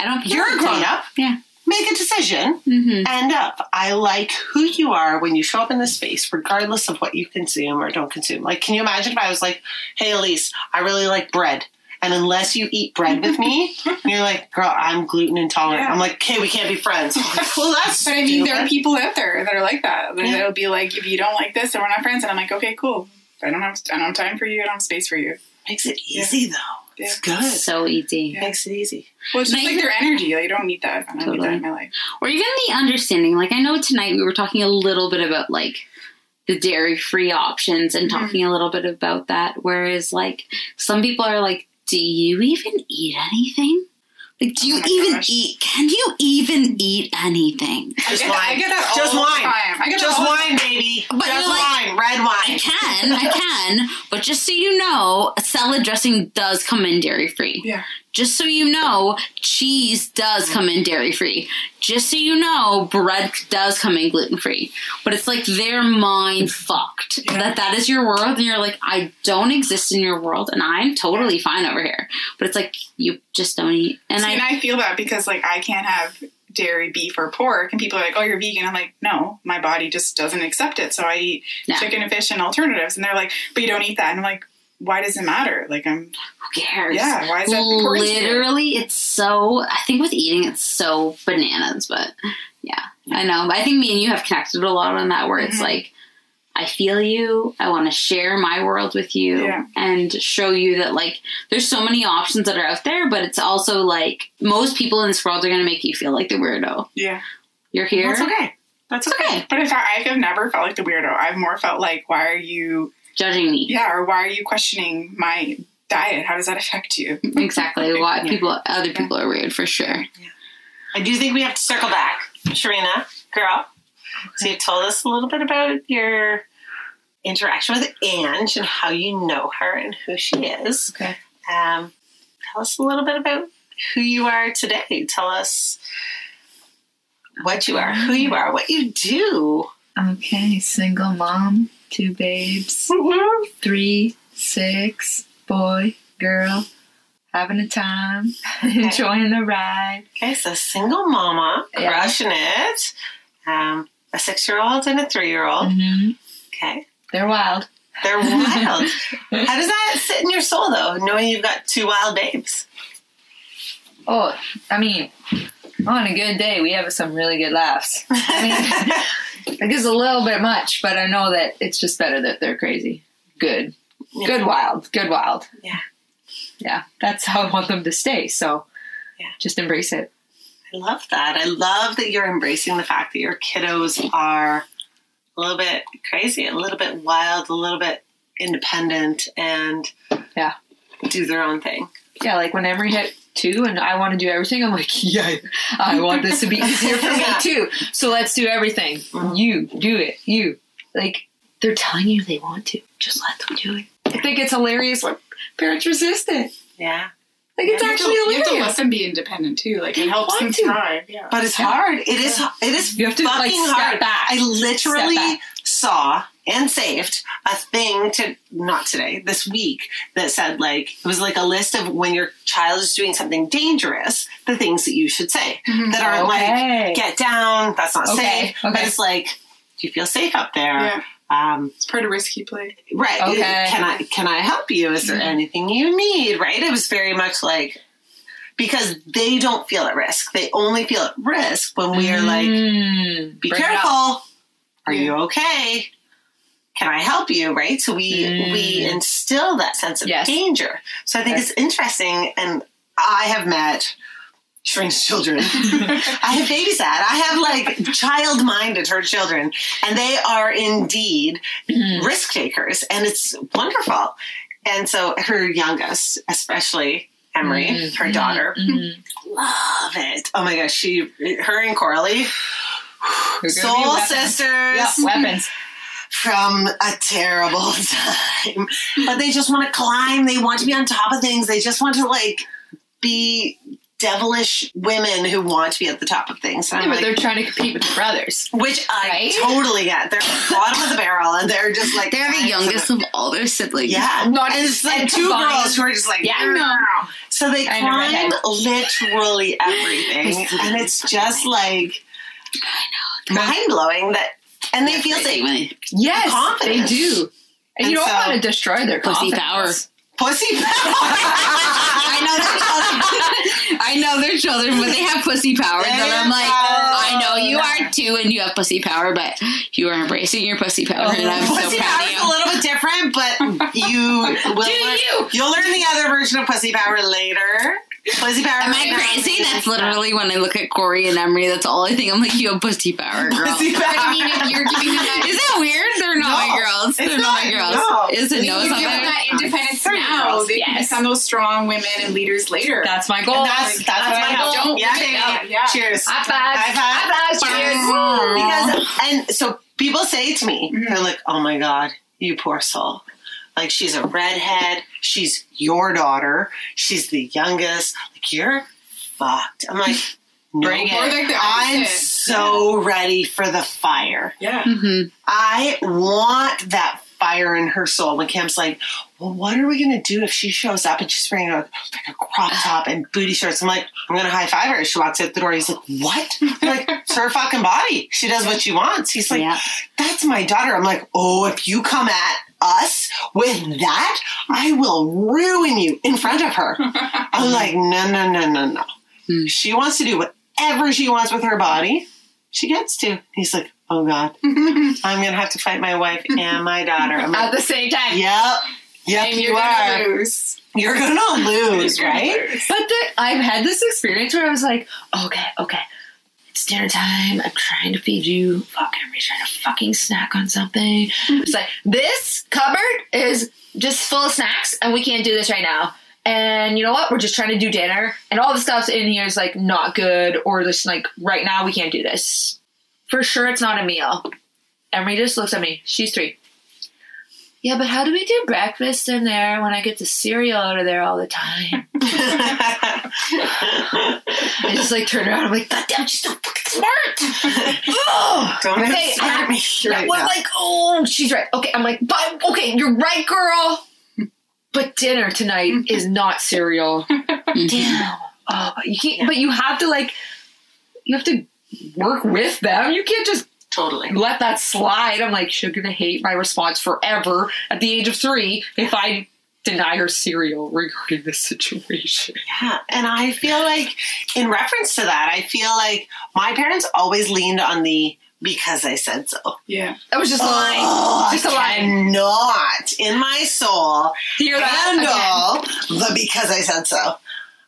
Speaker 1: I don't
Speaker 2: You're a grown up.
Speaker 1: Yeah.
Speaker 2: Make a decision.
Speaker 1: Mm-hmm.
Speaker 2: End up. I like who you are when you show up in this space, regardless of what you consume or don't consume. Like, can you imagine if I was like, hey, Elise, I really like bread. And unless you eat bread with me, you're like, girl, I'm gluten intolerant.
Speaker 3: Yeah.
Speaker 2: I'm like, okay, we can't be friends. Like, well, that's
Speaker 3: But I mean, there are people out there that are like that. That
Speaker 2: Yeah.
Speaker 3: Be like, if you don't like this, then we're not friends. And I'm like, okay, cool. I don't have I don't have time for you. I don't have space for you.
Speaker 2: makes it easy though. It's good.
Speaker 1: So easy.
Speaker 3: Yeah.
Speaker 2: Makes it easy.
Speaker 3: Well, it's just
Speaker 1: Like-
Speaker 3: their energy. Like, I don't need that. I don't need
Speaker 1: Totally.
Speaker 3: that in my life.
Speaker 1: or even the understanding like i know tonight we were talking a little bit about like the dairy free options and
Speaker 3: Mhm.
Speaker 1: talking a little bit about that whereas like some people are like do you even eat anything like do you
Speaker 3: Oh my
Speaker 1: even
Speaker 3: gosh.
Speaker 1: eat can you even eat anything
Speaker 2: Just
Speaker 3: I get,
Speaker 2: wine.
Speaker 3: I get that all
Speaker 2: Just
Speaker 3: the
Speaker 2: wine.
Speaker 3: time. I get
Speaker 2: Just
Speaker 3: that all
Speaker 2: wine, baby.
Speaker 1: But
Speaker 2: Just
Speaker 1: you're like-
Speaker 2: wine.
Speaker 1: I can, I can, but just so you know, salad dressing does come in dairy free.
Speaker 3: Yeah.
Speaker 1: Just so you know, cheese does come in dairy free. Just so you know, bread does come in gluten free. But it's like their mind fucked
Speaker 3: Yeah.
Speaker 1: that that is your world, and you're like, I don't exist in your world, and I'm totally fine over here. But it's like you just don't eat, and
Speaker 3: See,
Speaker 1: I
Speaker 3: and I feel that because like I can't have dairy, beef, or pork, and people are like, "Oh, you're vegan." I'm like, "No, my body just doesn't accept it." So I eat
Speaker 1: Yeah.
Speaker 3: chicken and fish and alternatives, and they're like, "But you don't eat that." And I'm like, "Why does it matter?" Like I'm,
Speaker 1: who cares?
Speaker 3: yeah, why is that important?
Speaker 1: Literally, it's so. I think with eating, it's so bananas. But yeah, I know. But I think me and you have connected a lot on that. Where it's
Speaker 3: Mhm.
Speaker 1: like, I feel you. I want to share my world with you
Speaker 3: Yeah.
Speaker 1: and show you that like there's so many options that are out there. But it's also like most people in this world are going to make you feel like the weirdo.
Speaker 3: Yeah,
Speaker 1: You're here.
Speaker 2: That's okay. That's okay.
Speaker 1: okay.
Speaker 3: but if I, I have never felt like the weirdo. I've more felt like, "Why are you?"
Speaker 1: Judging me.
Speaker 3: Yeah, or why are you questioning my diet? How does that affect you?
Speaker 1: Exactly. Why
Speaker 3: Yeah.
Speaker 1: people, other people are weird for sure.
Speaker 2: I do think we have to circle back. Sharina, girl. So you told us a little bit about your interaction with Ange and how you know her and who she is.
Speaker 4: Okay.
Speaker 2: Um, tell us a little bit about who you are today. Tell us what you are, who you are, what you do.
Speaker 4: Okay, single mom, two babes, three, six, boy, girl, having a time, enjoying the ride.
Speaker 2: Okay, so single mama,
Speaker 4: Yeah.
Speaker 2: crushing it. Um, a six-year-old and a three-year-old.
Speaker 4: hmm
Speaker 2: Okay,
Speaker 4: They're wild.
Speaker 2: they're wild. How does that sit in your soul, though, knowing you've got two wild babes?
Speaker 4: Oh, I mean, on a good day, we have some really good laughs. I mean, I guess a little bit much, but I know that it's just better that they're crazy. Good.
Speaker 2: Yeah.
Speaker 4: Good wild. Good wild.
Speaker 2: Yeah.
Speaker 4: Yeah. That's how I want them to stay. So
Speaker 2: Yeah.
Speaker 4: just embrace it.
Speaker 2: I love that. I love that you're embracing the fact that your kiddos are a little bit crazy, a little bit wild, a little bit independent, and
Speaker 4: Yeah.
Speaker 2: do their own thing.
Speaker 4: Yeah, like when Emery hit two and I want to do everything, I'm like, yeah, I want this to be easier for me too. So let's do everything. You do it. You. Like, they're telling you they want to. Just let them do it. I think it's hilarious when parents resist it.
Speaker 2: Yeah,
Speaker 4: Like, it's
Speaker 3: You have to-
Speaker 4: actually
Speaker 3: you have to
Speaker 4: hilarious.
Speaker 3: let them be independent too. Like
Speaker 4: They
Speaker 3: it helps
Speaker 4: want
Speaker 3: them
Speaker 4: to.
Speaker 3: thrive. Yeah,
Speaker 2: but it's
Speaker 4: Yeah.
Speaker 2: hard. It is. It is.
Speaker 4: You have to, like,
Speaker 2: fucking
Speaker 4: step
Speaker 2: hard.
Speaker 4: back.
Speaker 2: I literally
Speaker 4: Step back.
Speaker 2: saw and saved a thing to not today this week that said like it was like a list of when your child is doing something dangerous the things that you should say
Speaker 3: Mhm.
Speaker 2: that aren't
Speaker 4: Okay.
Speaker 2: like get down that's not
Speaker 4: Okay,
Speaker 2: safe but it's like do you feel safe up there
Speaker 3: yeah.
Speaker 2: um
Speaker 3: It's part of risky play.
Speaker 2: right
Speaker 4: Okay.
Speaker 2: can i can i help you is there
Speaker 3: Mhm.
Speaker 2: anything you need right it was very much like because they don't feel at risk they only feel at risk when we are like
Speaker 4: Mm,
Speaker 2: be careful. Are
Speaker 3: Yeah.
Speaker 2: you okay? Can I help you? Right. So we
Speaker 4: Mm.
Speaker 2: we instill that sense of
Speaker 4: Yes.
Speaker 2: danger. So I think it's interesting, and I have met Shrink's children. I have babysat. I have like child minded her children, and they are indeed
Speaker 4: Mhm.
Speaker 2: risk takers, and it's wonderful. And so her youngest, especially Emery,
Speaker 4: Mhm.
Speaker 2: her daughter,
Speaker 4: Mhm.
Speaker 2: love it. Oh my gosh, she, her and Coralie, soul
Speaker 4: weapons.
Speaker 2: sisters
Speaker 4: Yep, weapons.
Speaker 2: From a terrible time. But they just want to climb. They want to be on top of things. They just want to like be devilish women who want to be at the top of things.
Speaker 4: Yeah, but
Speaker 2: like,
Speaker 4: they're trying to compete with the brothers.
Speaker 2: which I
Speaker 4: Right?
Speaker 2: totally get. They're at the bottom of the barrel, and they're just like
Speaker 1: They're the youngest of all their siblings.
Speaker 2: Yeah,
Speaker 4: Not
Speaker 2: and it's like
Speaker 4: and
Speaker 2: two
Speaker 4: combined-
Speaker 2: girls who are just like
Speaker 4: Yeah, I know.
Speaker 2: So they
Speaker 4: I
Speaker 2: climb
Speaker 4: redhead.
Speaker 2: literally everything, and it's just like mind blowing that, and they feel safe.
Speaker 4: Yes,
Speaker 2: Confidence.
Speaker 4: they do. And,
Speaker 2: And
Speaker 4: you don't
Speaker 2: so-
Speaker 4: want to destroy their
Speaker 1: Pussy
Speaker 4: confidence.
Speaker 2: Pussy power.
Speaker 1: I know they're children. I know they're children, but they have pussy power.
Speaker 2: They
Speaker 1: I'm like,
Speaker 2: have-
Speaker 1: I know you are too, and you have pussy power, but you are embracing your pussy power, and I'm so
Speaker 2: Pussy
Speaker 1: proud
Speaker 2: power
Speaker 1: of
Speaker 2: is
Speaker 1: you.
Speaker 2: a little bit different, but you will
Speaker 4: Do
Speaker 2: learn,
Speaker 4: you?
Speaker 2: You'll learn the other version of pussy power later. Pussy power.
Speaker 1: Am
Speaker 2: right
Speaker 1: I crazy?
Speaker 2: is-
Speaker 1: That's literally when I look at Corey and Emery. That's all I think. I'm like, you have pussy power, girl.
Speaker 2: pussy power.
Speaker 3: I mean, if you're giving them that,
Speaker 1: Is that weird? They're not
Speaker 2: No,
Speaker 1: my girls. They're not,
Speaker 2: not.
Speaker 1: my girls.
Speaker 2: No.
Speaker 1: Is it? No, it's
Speaker 3: give
Speaker 1: not
Speaker 3: them that independence
Speaker 2: They're
Speaker 3: now,
Speaker 2: girls,
Speaker 3: they can
Speaker 4: yes.
Speaker 3: become those strong women and leaders later.
Speaker 4: That's my goal.
Speaker 2: And that's that's,
Speaker 3: That's
Speaker 2: my
Speaker 3: my
Speaker 2: goal.
Speaker 3: goal. Don't
Speaker 2: baby.
Speaker 3: forget that. Yeah.
Speaker 2: Cheers.
Speaker 4: High five.
Speaker 2: High five.
Speaker 4: Cheers.
Speaker 2: Because and so people say to me,
Speaker 3: Mhm.
Speaker 2: they're like, "Oh my god, you poor soul. Like she's a redhead. She's your daughter. She's the youngest. Like you're fucked. I'm like, no.
Speaker 4: Bring it.
Speaker 3: Like
Speaker 2: I'm
Speaker 3: opposite.
Speaker 2: so ready for the fire.
Speaker 3: yeah.
Speaker 1: Mhm.
Speaker 2: I want that fire in her soul. When Cam's like, well, what are we going to do if she shows up and she's wearing a, like a crop top and booty shorts? I'm like, I'm going to high five her. She walks out the door. He's like, what? I'm like, it's her fucking body. She does what she wants. He's like,
Speaker 1: Yeah.
Speaker 2: that's my daughter. I'm like, oh, if you come at us with that, I will ruin you in front of her. I'm like, no, no, no, no, no.
Speaker 1: Hmm.
Speaker 2: She wants to do whatever she wants with her body. She gets to. He's like, oh God, I'm going to have to fight my wife and my daughter. I'm
Speaker 4: At
Speaker 2: like,
Speaker 4: the same time.
Speaker 2: yep, yep,
Speaker 3: And
Speaker 2: you
Speaker 3: you're
Speaker 2: are.
Speaker 3: gonna lose.
Speaker 2: You're going to lose,
Speaker 3: You're gonna
Speaker 2: right?
Speaker 3: lose.
Speaker 4: But the, I've had this experience where I was like, okay, okay, it's dinner time. I'm trying to feed you. Fuck, I'm trying to fucking snack on something. Mm-hmm. it's like, this cupboard is just full of snacks and we can't do this right now. And you know what? We're just trying to do dinner and all the stuff's in here is like not good or just like right now we can't do this. For sure it's not a meal. Emery just looks at me. She's three. Yeah, but how do we do breakfast in there when I get the cereal out of there all the time? I just like turn around. I'm like, God damn, she's so fucking smart. oh,
Speaker 2: Don't
Speaker 4: okay,
Speaker 2: start
Speaker 4: I,
Speaker 2: me right
Speaker 4: well,
Speaker 2: now.
Speaker 4: like, oh, she's right. Okay, I'm like, but okay, you're right, girl. But dinner tonight is not cereal. Damn. Oh, but you can't. But you have to like, you have to work with them. You can't just
Speaker 2: Totally.
Speaker 4: let that slide. I'm like, she's gonna hate my response forever at the age of three if I deny her cereal regarding this situation.
Speaker 2: Yeah. And I feel like, in reference to that, I feel like my parents always leaned on the because I said so.
Speaker 3: Yeah.
Speaker 4: That was just a line.
Speaker 2: Oh,
Speaker 4: Just a
Speaker 2: I
Speaker 4: line.
Speaker 2: cannot in my soul
Speaker 4: Hear that
Speaker 2: handle the because I said so.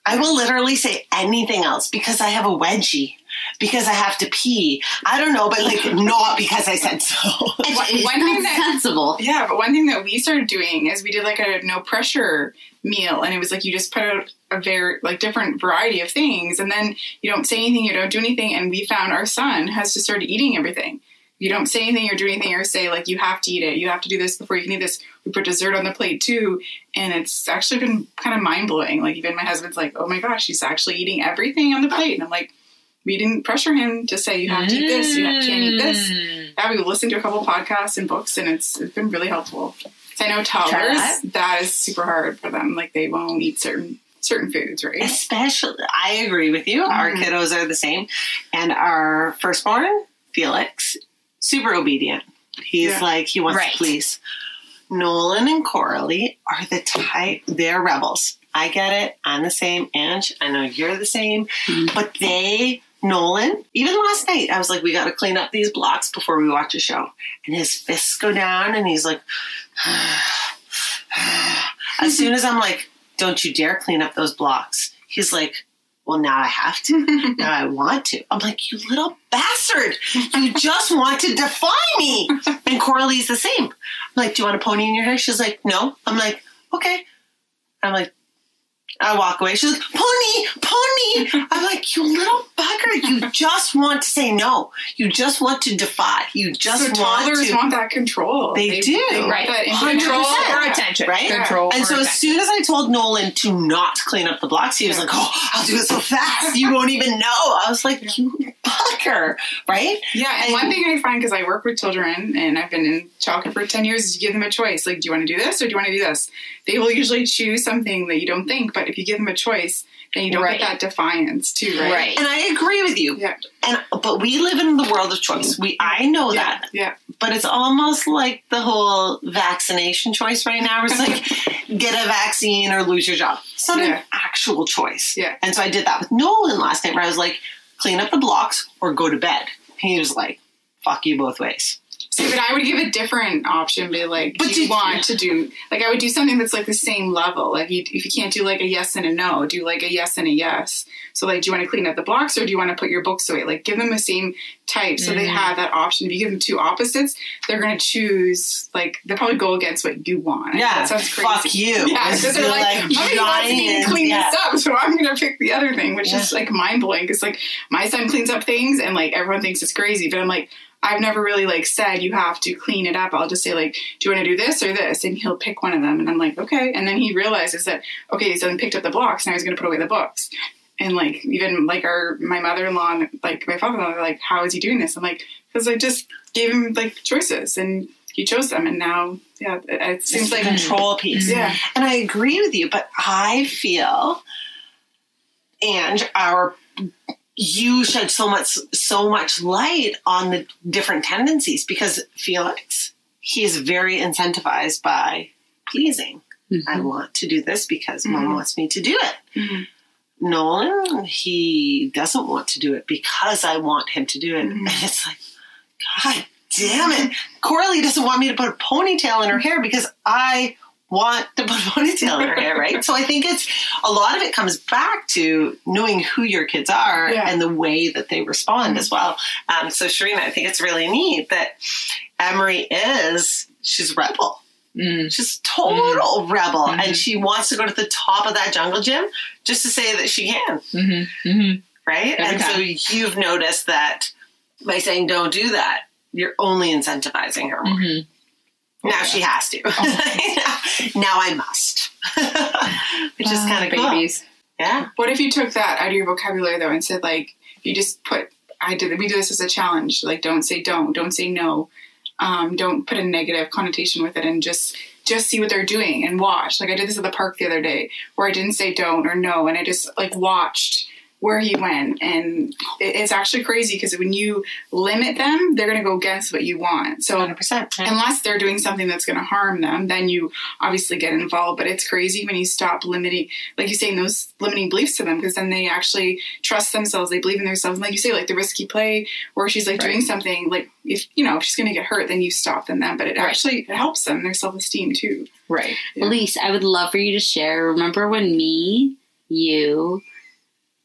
Speaker 2: I will literally say anything else because I have a wedgie, because I have to pee. I don't know, but like not because I said so.
Speaker 1: It's, it's
Speaker 3: one thing
Speaker 1: not
Speaker 3: that-
Speaker 1: sensible.
Speaker 3: Yeah, but one thing that we started doing is we did like a no pressure meal, and it was like you just put out a very like different variety of things, and then you don't say anything, you don't do anything, and we found our son has just started eating everything. You don't say anything or do anything or say like you have to eat it, you have to do this before you can eat this. We put dessert on the plate too, and it's actually been kind of mind blowing. Like even my husband's like, "Oh my gosh, he's actually eating everything on the plate," and I'm like. We didn't pressure him to say you have to eat this, you have- can't eat this
Speaker 4: Mm.
Speaker 3: yeah, we've listened to a couple podcasts and books, and it's it's been really helpful. So I know toddlers
Speaker 4: that.
Speaker 3: that is super hard for them. Like they won't eat certain certain foods, right?
Speaker 2: Especially, I agree with you. Our
Speaker 3: Mhm.
Speaker 2: kiddos are the same, and our firstborn Felix, super obedient. He's
Speaker 3: Yeah.
Speaker 2: like he wants
Speaker 4: Right.
Speaker 2: to please. Nolan and Coralie are the type. They're rebels. I get it. I'm the same. Ange, I know you're the same.
Speaker 1: Mhm.
Speaker 2: But they, Nolan, even last night, I was like, we got to clean up these blocks before we watch a show. And his fists go down, and he's like, as soon as I'm like, don't you dare clean up those blocks, he's like, well, now I have to. now I want to. I'm like, you little bastard. You just want to defy me. And Coralie's the same. I'm like, do you want a pony in your hair? She's like, no. I'm like, okay. I'm like, I walk away. She's like, pony, pony. I'm like, you little bugger. You just want to say no. You just want to defy. You just
Speaker 3: so
Speaker 2: want
Speaker 3: toddlers
Speaker 2: to.
Speaker 3: want that control.
Speaker 2: They do.
Speaker 3: want
Speaker 4: Right. Control or attention.
Speaker 2: Right?
Speaker 4: Control
Speaker 2: And so as
Speaker 4: attention.
Speaker 2: soon as I told Nolan to not clean up the blocks, he was like, "Oh, I'll do it so fast, you won't even know." I was like, "You fucker!" Right?
Speaker 3: Yeah, and
Speaker 2: And-
Speaker 3: one thing I find because I work with children and I've been in childcare for ten years, is you give them a choice. Like, do you want to do this or do you want to do this? They will usually choose something that you don't think, but if you give them a choice, then you don't
Speaker 4: Right.
Speaker 3: get that defiance too, right?
Speaker 4: Right.
Speaker 2: And I agree with you.
Speaker 3: Yeah.
Speaker 2: And but we live in the world of choice. We I know
Speaker 3: Yeah.
Speaker 2: that,
Speaker 3: Yeah.
Speaker 2: but it's almost like the whole vaccination choice right now. It's like get a vaccine or lose your job. It's not
Speaker 3: Yeah.
Speaker 2: an actual choice.
Speaker 3: Yeah.
Speaker 2: And so I did that with Nolan last night, where I was like, clean up the blocks or go to bed. And he was like, "Fuck you both ways."
Speaker 3: See, but I would give a different option. Be like,
Speaker 2: But
Speaker 3: do you want to do like I would do something that's like the same level. Like, you, if you can't do like a yes and a no, do like a yes and a yes. So, like, do you want to clean up the blocks or do you want to put your books away? Like, give them the same type so they
Speaker 4: Mm.
Speaker 3: have that option. If you give them two opposites, they're going to choose like they'll probably go against what you want.
Speaker 2: Yeah,
Speaker 3: that sounds crazy.
Speaker 2: fuck you.
Speaker 3: Yeah, because they're like,
Speaker 2: like
Speaker 3: mommy wants me to clean
Speaker 2: yeah.
Speaker 3: this up, so I'm going to pick the other thing, which
Speaker 2: Yeah.
Speaker 3: is like mind blowing. It's like my son cleans up things and like everyone thinks it's crazy, but I'm like. I've never really like said you have to clean it up. I'll just say like, do you want to do this or this? And he'll pick one of them, and I'm like, okay. And then he realizes that okay, so then picked up the blocks, and I was going to put away the books. And like even like our my mother in law and like my father in law are like, how is he doing this? I'm like, because I just gave him like choices and he chose them, and now yeah, it, it seems like
Speaker 2: control mm-hmm. piece.
Speaker 3: yeah,
Speaker 2: And I agree with you, but I feel, and our you shed so much so much light on the different tendencies because Felix he is very incentivized by pleasing. I want to do this because mom
Speaker 3: Mhm.
Speaker 2: wants me to do it.
Speaker 3: Mhm.
Speaker 2: Nolan, he doesn't want to do it because I want him to do it.
Speaker 3: Mhm.
Speaker 2: And it's like, God damn it. Coralie doesn't want me to put a ponytail in her hair because I want to put a ponytail in her hair, right? So I think it's a lot of it comes back to knowing who your kids are
Speaker 3: Yeah.
Speaker 2: and the way that they respond as well. Um, so Sharina, I think it's really neat that Emery is she's rebel.
Speaker 4: Mm.
Speaker 2: She's total rebel,
Speaker 4: Mhm.
Speaker 2: and she wants to go to the top of that jungle gym just to say that she can,
Speaker 4: Mm-hmm. Mm-hmm.
Speaker 2: right?
Speaker 4: Every
Speaker 2: and so you've noticed that by saying don't do that, you're only incentivizing her more.
Speaker 4: Mm-hmm.
Speaker 2: Now she has to. now I must, which is kind of cool.
Speaker 4: Ah, babies.
Speaker 2: Yeah,
Speaker 3: What if you took that out of your vocabulary though and said like you just put I did we do this as a challenge like don't say don't don't say no um, don't put a negative connotation with it and just just see what they're doing and watch like I did this at the park the other day where I didn't say don't or no and I just like watched where he went and it's actually crazy because when you limit them they're going to go against what you want so
Speaker 2: 100%.
Speaker 3: unless they're doing something that's going to harm them, then you obviously get involved. But it's crazy when you stop limiting, like you saying those limiting beliefs to them, because then they actually trust themselves. They believe in themselves. And like you say, like the risky play, where she's like doing something like if you know if she's going to get hurt, then you stop them. Then, but it
Speaker 4: Right.
Speaker 3: actually it helps them their self esteem too.
Speaker 4: Right.
Speaker 3: Yeah.
Speaker 1: Elise, I would love for you to share. Remember when me, you,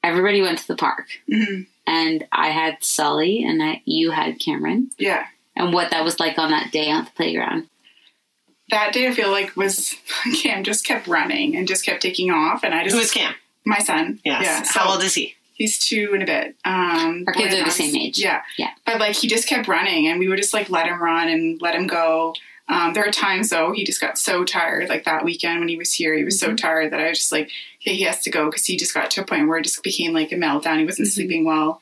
Speaker 1: everybody went to the park
Speaker 3: hmm
Speaker 1: and I had Sully and I, you had Cameron
Speaker 3: Yeah,
Speaker 1: and what that was like on that day on the playground.
Speaker 3: that day I feel like was Cam just kept running and just kept taking off, and I just
Speaker 2: Who is Cam?
Speaker 3: my son.
Speaker 2: Yes.
Speaker 3: Yeah.
Speaker 2: How
Speaker 3: so-
Speaker 2: old is he?
Speaker 3: He's two and a bit. Um,
Speaker 1: Our kids are the same age.
Speaker 3: Yeah,
Speaker 1: Yeah.
Speaker 3: But like he just kept running, and we would just like let him run and let him go. Um, there are times though he just got so tired. Like that weekend when he was here, he was so tired that I was just like, okay, he has to go because he just got to a point where it just became like a meltdown. He wasn't
Speaker 1: Mhm.
Speaker 3: sleeping well.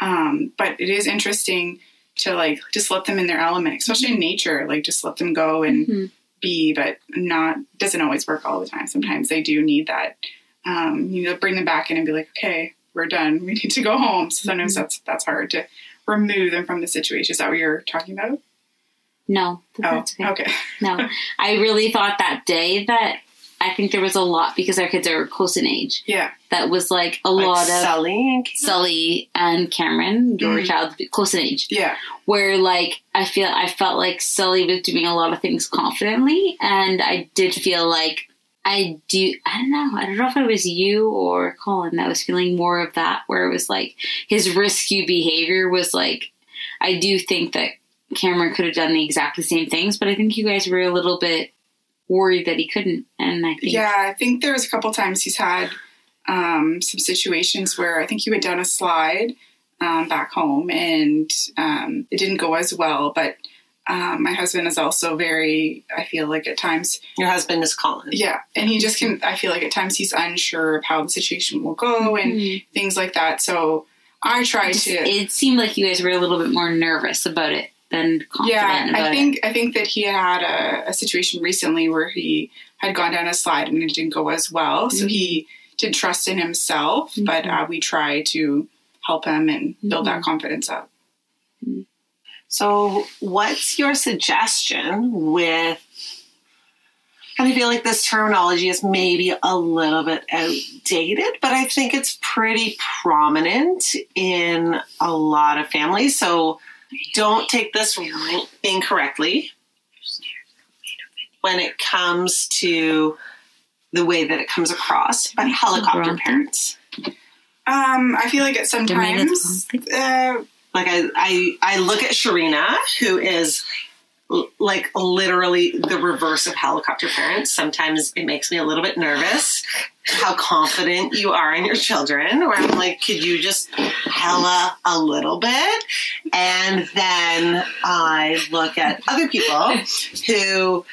Speaker 3: Um, but it is interesting to like just let them in their element, especially in nature. Like just let them go and
Speaker 1: Mhm.
Speaker 3: be, but not doesn't always work all the time. Sometimes they do need that. Um, you know, bring them back in and be like, okay, we're done. We need to go home. So sometimes
Speaker 1: Mhm.
Speaker 3: that's that's hard to remove them from the situation. Is that what you're talking about?
Speaker 1: No,
Speaker 3: Oh,
Speaker 1: okay.
Speaker 3: okay.
Speaker 1: No, I really thought that day that I think there was a lot because our kids are close in age.
Speaker 3: Yeah.
Speaker 1: That was like a
Speaker 2: Like
Speaker 1: lot of
Speaker 2: Sully and Cam?
Speaker 1: Sully and Cameron, your
Speaker 3: Mhm.
Speaker 1: child, close in age.
Speaker 3: Yeah.
Speaker 1: where like I feel I felt like Sully was doing a lot of things confidently, and I did feel like I do. I don't know. I don't know if it was you or Colin that was feeling more of that, where it was like his risky behavior was like. I do think that Cameron could have done the exactly same things, but I think you guys were a little bit worried that he couldn't, and I think
Speaker 3: Yeah, I think there was a couple times he's had um, some situations where I think he went down a slide um, back home and um, it didn't go as well. But um, my husband is also very, I feel like at times,
Speaker 2: Your husband is Colin.
Speaker 3: yeah, and he just can, I feel like at times he's unsure of how the situation will go and
Speaker 1: Mhm.
Speaker 3: things like that. So I try to.
Speaker 1: it seemed like you guys were a little bit more nervous about it than confident
Speaker 3: Yeah, I
Speaker 1: it.
Speaker 3: think I think that he had a, a situation recently where he had gone down a slide and it didn't go as well. So he did trust in himself, but
Speaker 1: Mhm.
Speaker 3: uh, we try to help him and build that confidence up.
Speaker 2: So, what's your suggestion with? And I feel like this terminology is maybe a little bit outdated, but I think it's pretty prominent in a lot of families. So, don't take this incorrectly when it comes to the way that it comes across. But helicopter
Speaker 1: Wrong
Speaker 2: parents.
Speaker 3: Um, I feel like at sometimes, uh,
Speaker 2: Like I, I, I look at Sharina, who is l- like literally the reverse of helicopter parents. Sometimes it makes me a little bit nervous how confident you are in your children. Where I'm like, could you just hella a little bit? And then I look at other people who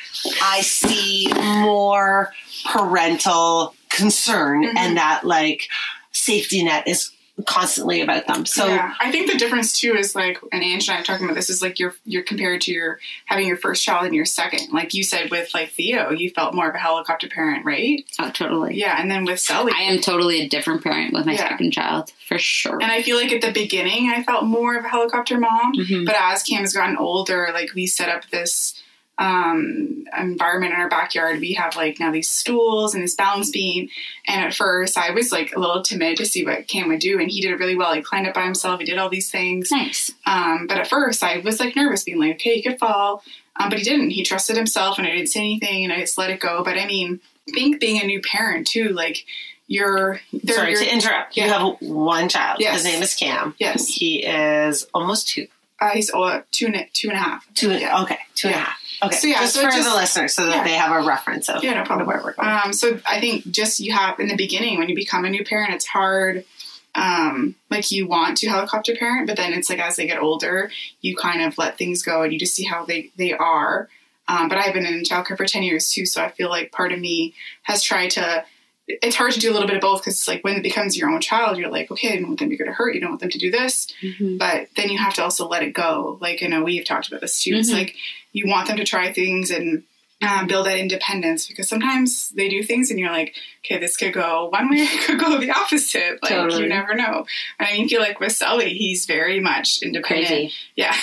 Speaker 2: I see more parental concern
Speaker 3: Mhm.
Speaker 2: and that like safety net is constantly about them. So
Speaker 3: yeah, I think the difference too is like, and Ange and I are talking about this is like you're you're compared to your having your first child and your second. Like you said with like Theo, you felt more of a helicopter parent, right?
Speaker 1: Oh, totally.
Speaker 3: Yeah, and then with Sally,
Speaker 1: I am totally a different parent with my
Speaker 3: Yeah.
Speaker 1: second child, for sure.
Speaker 3: and I feel like at the beginning I felt more of a helicopter mom,
Speaker 1: Mhm.
Speaker 3: but as Cam has gotten older, like we set up this um environment in our backyard we have like now these stools and this balance beam and at first i was like a little timid to see what cam would do and he did it really well he climbed up by himself he did all these things
Speaker 1: Nice.
Speaker 3: Um, but at first, I was like nervous, being like, okay, he could fall. Um, but he didn't. He trusted himself, and I didn't say anything, and I just let it go. But I mean, I think being a new parent too, like you're,
Speaker 2: sorry
Speaker 3: you're
Speaker 2: to interrupt.
Speaker 3: Yeah.
Speaker 2: You have one child.
Speaker 3: Yes.
Speaker 2: His name is Cam.
Speaker 3: yes,
Speaker 2: He is almost two.
Speaker 3: uh, he's uh, two and a, two and a half.
Speaker 2: Two.
Speaker 3: Yeah.
Speaker 2: Okay. Two and a half. Okay.
Speaker 3: So, yeah,
Speaker 2: just
Speaker 3: so
Speaker 2: for
Speaker 3: just-
Speaker 2: the listeners, so that
Speaker 3: yeah.
Speaker 2: they have a reference of
Speaker 3: Yeah, no problem.
Speaker 2: where we're going.
Speaker 3: Um, so I think just you have in the beginning when you become a new parent, it's hard. Um, like you want to helicopter parent, but then it's like as they get older, you kind of let things go and you just see how they they are. Um, but I've been in childcare for ten years too, so I feel like part of me has tried to. It's hard to do a little bit of both because like when it becomes your own child, you're like, okay, I don't want them to go to hurt. You don't want them to do this,
Speaker 1: Mhm.
Speaker 3: but then you have to also let it go. Like I know we've talked about this too. It's
Speaker 1: Mhm.
Speaker 3: like you want them to try things and um, build that independence because sometimes they do things and you're like, okay, this could go one way, it could go the opposite. Like
Speaker 1: Totally.
Speaker 3: you never know. And I mean, feel like with Sully, he's very much independent.
Speaker 1: Crazy.
Speaker 3: Yeah,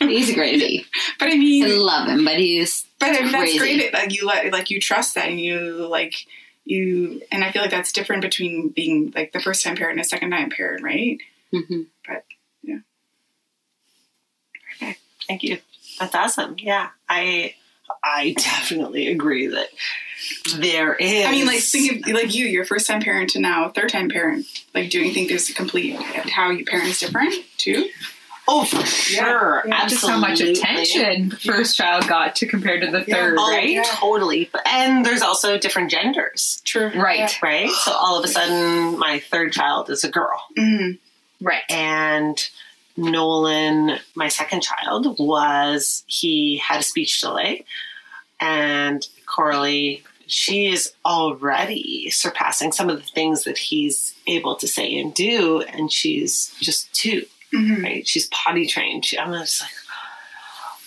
Speaker 1: He's crazy.
Speaker 3: but I mean, I
Speaker 1: love him, but he's
Speaker 3: but I mean, that's great. Like you let, like you trust that, and you like you, and I feel like that's different between being like the first time parent and a second time parent, right?
Speaker 1: mhm. But yeah, perfect.
Speaker 2: Thank you. That's awesome. Yeah, I I definitely agree that there is.
Speaker 3: I mean, like think of like you, your first time parent to now third time parent. Like, do you think there's a complete how you parent is different too?
Speaker 2: oh, for sure,
Speaker 3: Yeah,
Speaker 4: Just how much
Speaker 2: absolutely.
Speaker 4: attention first child got to compared to the
Speaker 3: Yeah.
Speaker 4: third,
Speaker 2: Oh,
Speaker 4: right?
Speaker 3: yeah.
Speaker 2: totally. And there's also different genders,
Speaker 3: True.
Speaker 4: Right.
Speaker 2: right? So all of a sudden, my third child is a girl.
Speaker 3: hmm
Speaker 4: Right.
Speaker 2: and Nolan, my second child, was he had a speech delay, and Coralie, she is already surpassing some of the things that he's able to say and do, and she's just two,
Speaker 3: hmm
Speaker 2: right? She's potty trained. She, I'm just like,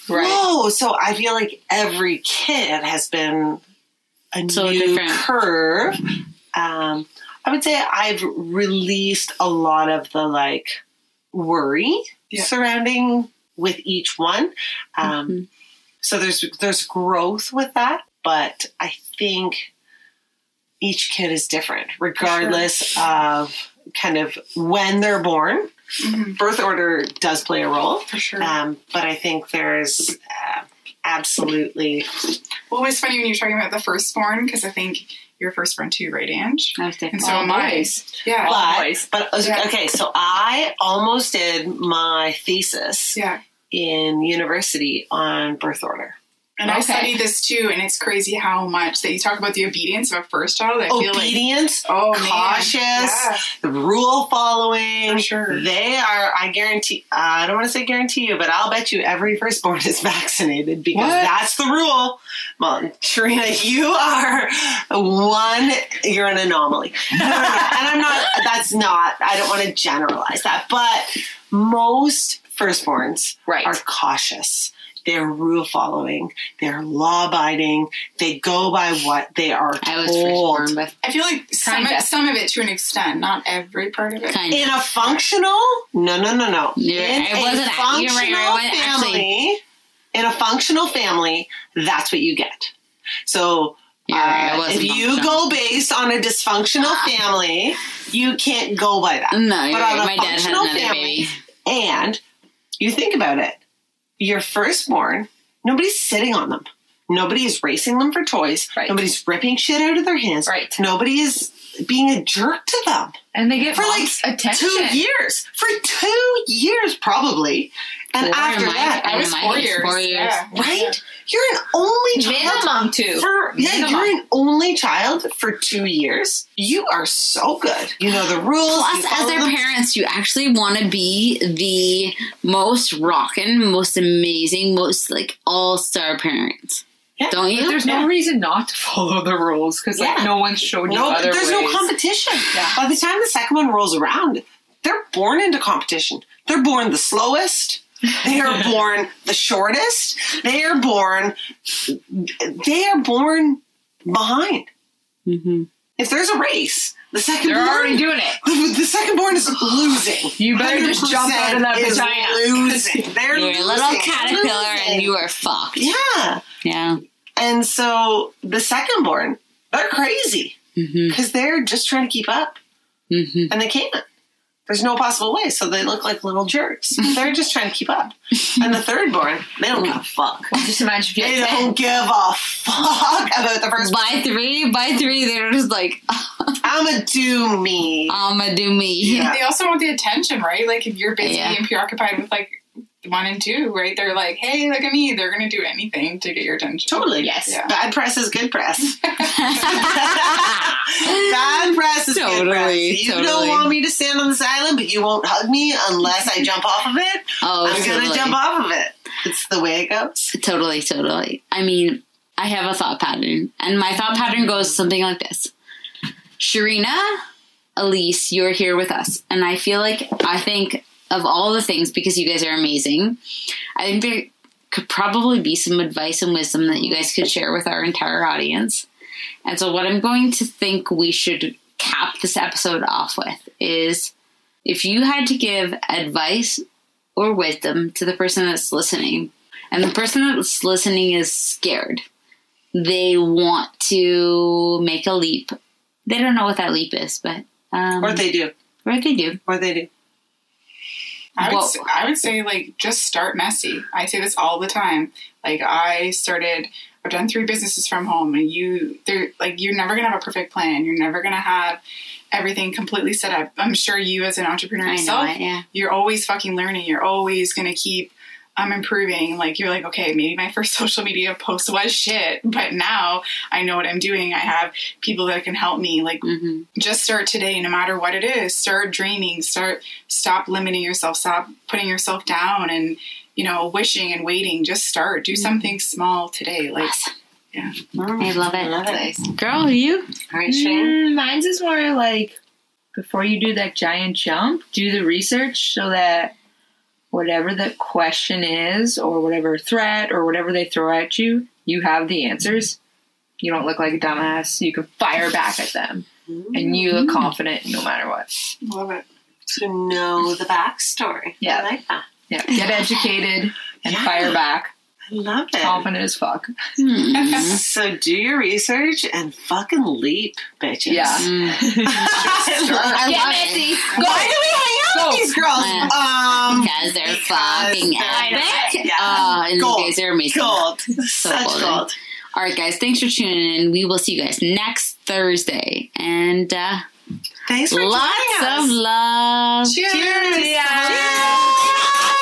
Speaker 4: Right.
Speaker 2: whoa! So I feel like every kid has been a
Speaker 1: So
Speaker 2: new
Speaker 1: different.
Speaker 2: curve. Um, I would say I've released a lot of the like worry
Speaker 3: Yeah.
Speaker 2: surrounding with each one. Um,
Speaker 1: Mhm.
Speaker 2: So there's there's growth with that, but I think each kid is different, regardless of kind of when they're born.
Speaker 3: hmm
Speaker 2: Birth order does play a role,
Speaker 3: For sure.
Speaker 2: um, but I think there's uh, absolutely
Speaker 3: well, it was funny when you were talking about the firstborn because I think you're firstborn too, right, Ange?
Speaker 1: I was different.
Speaker 3: And so
Speaker 4: All
Speaker 3: am I. Yeah.
Speaker 2: But,
Speaker 4: boys.
Speaker 2: but
Speaker 3: Yeah.
Speaker 2: okay, so I almost did my thesis
Speaker 3: yeah.
Speaker 2: in university on birth order.
Speaker 3: And I
Speaker 4: Okay.
Speaker 3: studied this too, and it's crazy how much that you talk about the obedience of a first child. I feel like
Speaker 2: Obedience,
Speaker 3: oh
Speaker 2: cautious,
Speaker 3: yeah,
Speaker 2: the rule following.
Speaker 3: for sure.
Speaker 2: They are. I guarantee. Uh, I don't want to say guarantee you, but I'll bet you every firstborn is vaccinated because
Speaker 3: What?
Speaker 2: that's the rule. Well, Trina, you are one. You're an anomaly. No, no, no. and I'm not. That's not. I don't want to generalize that, but most firstborns
Speaker 4: Right.
Speaker 2: are cautious. They're rule following. They're law abiding. They go by what they are
Speaker 1: I was
Speaker 2: told.
Speaker 1: firstborn, but
Speaker 3: I feel like some
Speaker 4: Kinda.
Speaker 3: some of it to an extent, not every part of it.
Speaker 1: kind of.
Speaker 2: In a functional, no, no, no, no.
Speaker 1: You're-
Speaker 2: in
Speaker 1: it wasn't-
Speaker 2: functional
Speaker 1: you're right, you're right.
Speaker 2: family, in a functional family, that's what you get. So.
Speaker 1: You're right,
Speaker 2: uh, if you go based on a dysfunctional family, you can't go by that.
Speaker 1: No, you're
Speaker 2: But
Speaker 1: right.
Speaker 2: on a
Speaker 1: My dad had
Speaker 2: functional
Speaker 1: another
Speaker 2: family-
Speaker 1: baby.
Speaker 2: And you think about it, your firstborn, nobody's sitting on them. Nobody is racing them for toys.
Speaker 4: Right.
Speaker 2: Nobody's ripping shit out of their hands.
Speaker 4: Right.
Speaker 2: Nobody is being a jerk to them
Speaker 4: And they get
Speaker 2: for like
Speaker 4: attention.
Speaker 2: two years. For two years, probably. And
Speaker 1: Four,
Speaker 2: after
Speaker 1: my-
Speaker 2: that,
Speaker 3: I was four years.
Speaker 1: Four years.
Speaker 3: Yeah.
Speaker 2: right? You're an only child.
Speaker 4: Minimum two.
Speaker 2: For, yeah,
Speaker 4: Minimum.
Speaker 2: you're an only child for two years. You are so good. You know the rules.
Speaker 1: Plus, as their
Speaker 2: them.
Speaker 1: parents, you actually want to be the most rockin', most amazing, most like all star parents.
Speaker 2: Yeah.
Speaker 1: Don't you?
Speaker 4: But there's no reason not to follow the rules because like
Speaker 2: Yeah.
Speaker 4: no one's showed you
Speaker 2: No,
Speaker 4: other
Speaker 2: there's
Speaker 4: ways.
Speaker 2: no competition.
Speaker 4: Yeah.
Speaker 2: By the time the second one rolls around, they're born into competition. They're born the slowest. They are born the shortest. They are born. They are born behind.
Speaker 1: Mhm.
Speaker 2: If there's a race, the second
Speaker 4: They're
Speaker 2: born,
Speaker 4: already doing it.
Speaker 2: the, the second born is losing.
Speaker 4: You better just jump out of that
Speaker 2: 100% is
Speaker 4: vagina.
Speaker 2: Losing. They're
Speaker 1: You're a
Speaker 2: losing.
Speaker 1: little caterpillar and you are fucked.
Speaker 2: Yeah.
Speaker 1: Yeah.
Speaker 2: And so the second born, they're crazy
Speaker 1: hmm
Speaker 2: because they're just trying to keep up
Speaker 1: hmm
Speaker 2: and they can't. There's no possible way, so they look like little jerks. They're just trying to keep up. And the third born, they don't give a fuck.
Speaker 4: Just imagine if you
Speaker 2: They don't give a fuck about the first.
Speaker 1: By three, by three, they're just like,
Speaker 2: I'ma do me.
Speaker 1: I'ma do me.
Speaker 2: Yeah.
Speaker 3: They also want the attention, right? Like if you're busy
Speaker 1: Yeah.
Speaker 3: and preoccupied with like one and two, right? They're like, hey, look at me. They're gonna do anything to get your attention.
Speaker 2: Totally.
Speaker 4: Yes.
Speaker 3: Yeah.
Speaker 2: Bad press is good press. Bad press is good press.
Speaker 1: Totally,
Speaker 2: You
Speaker 1: totally.
Speaker 2: don't want me to stand on this island, but you won't hug me unless I jump off of it.
Speaker 1: oh,
Speaker 2: I'm gonna jump off of it. It's the way it goes.
Speaker 1: Totally, totally. I mean, I have a thought pattern, and my thought pattern goes something like this Sharina, Elise, you're here with us. And I feel like, I think of all the things, because you guys are amazing, I think there could probably be some advice and wisdom that you guys could share with our entire audience. And so, what I'm going to think we should cap this episode off with is if you had to give advice or wisdom to the person that's listening, and the person that's listening is scared, they want to make a leap. They don't know what that leap is, but um,
Speaker 2: Or they do.
Speaker 1: or they do.
Speaker 2: Or they do.
Speaker 3: I would,
Speaker 1: Whoa.
Speaker 3: s- I would say like just start messy. I say this all the time. Like I started, I've done three businesses from home, and you, they're like you're never gonna have a perfect plan. You're never gonna have everything completely set up. I'm sure you, as an entrepreneur yourself,
Speaker 1: it, yeah.
Speaker 3: you're always fucking learning. You're always gonna keep um, improving. Like you're like, okay, maybe my first social media post was shit, but now I know what I'm doing. I have people that can help me. Like
Speaker 1: hmm
Speaker 3: just start today no matter what it is start dreaming start stop limiting yourself stop putting yourself down and you know wishing and waiting just start do something small today like
Speaker 1: Awesome.
Speaker 3: yeah
Speaker 1: I love it.
Speaker 2: Love it.
Speaker 1: Girl, you?
Speaker 2: All right, Shane.
Speaker 4: Mm, mine's is more like before you do that giant jump, do the research so that whatever the question is, or whatever threat, or whatever they throw at you, you have the answers. You don't look like a dumbass. You can fire back at them, and you look confident no matter what.
Speaker 3: love it
Speaker 2: To know the backstory.
Speaker 4: Yeah.
Speaker 2: I like that.
Speaker 4: Yeah, get educated and
Speaker 2: Yeah.
Speaker 4: fire back.
Speaker 2: I love it.
Speaker 4: Confident as fuck.
Speaker 1: Hmm.
Speaker 2: So do your research and fucking leap, bitches.
Speaker 4: Yeah.
Speaker 1: Mm.
Speaker 2: I
Speaker 4: Get
Speaker 2: love
Speaker 4: messy.
Speaker 2: it. Why do we hang with these girls?
Speaker 1: Yeah.
Speaker 2: Um,
Speaker 1: because they're
Speaker 2: because
Speaker 1: fucking
Speaker 2: they're-
Speaker 1: epic.
Speaker 2: Yeah.
Speaker 1: Uh, and
Speaker 2: Gold.
Speaker 1: you guys are amazing.
Speaker 2: gold. Such
Speaker 1: golden.
Speaker 2: gold.
Speaker 1: All right, guys, thanks for tuning in. We will see you guys next Thursday. And uh,
Speaker 2: Thanks for
Speaker 1: lots of love.
Speaker 2: Cheers.
Speaker 4: Yeah.
Speaker 2: Cheers.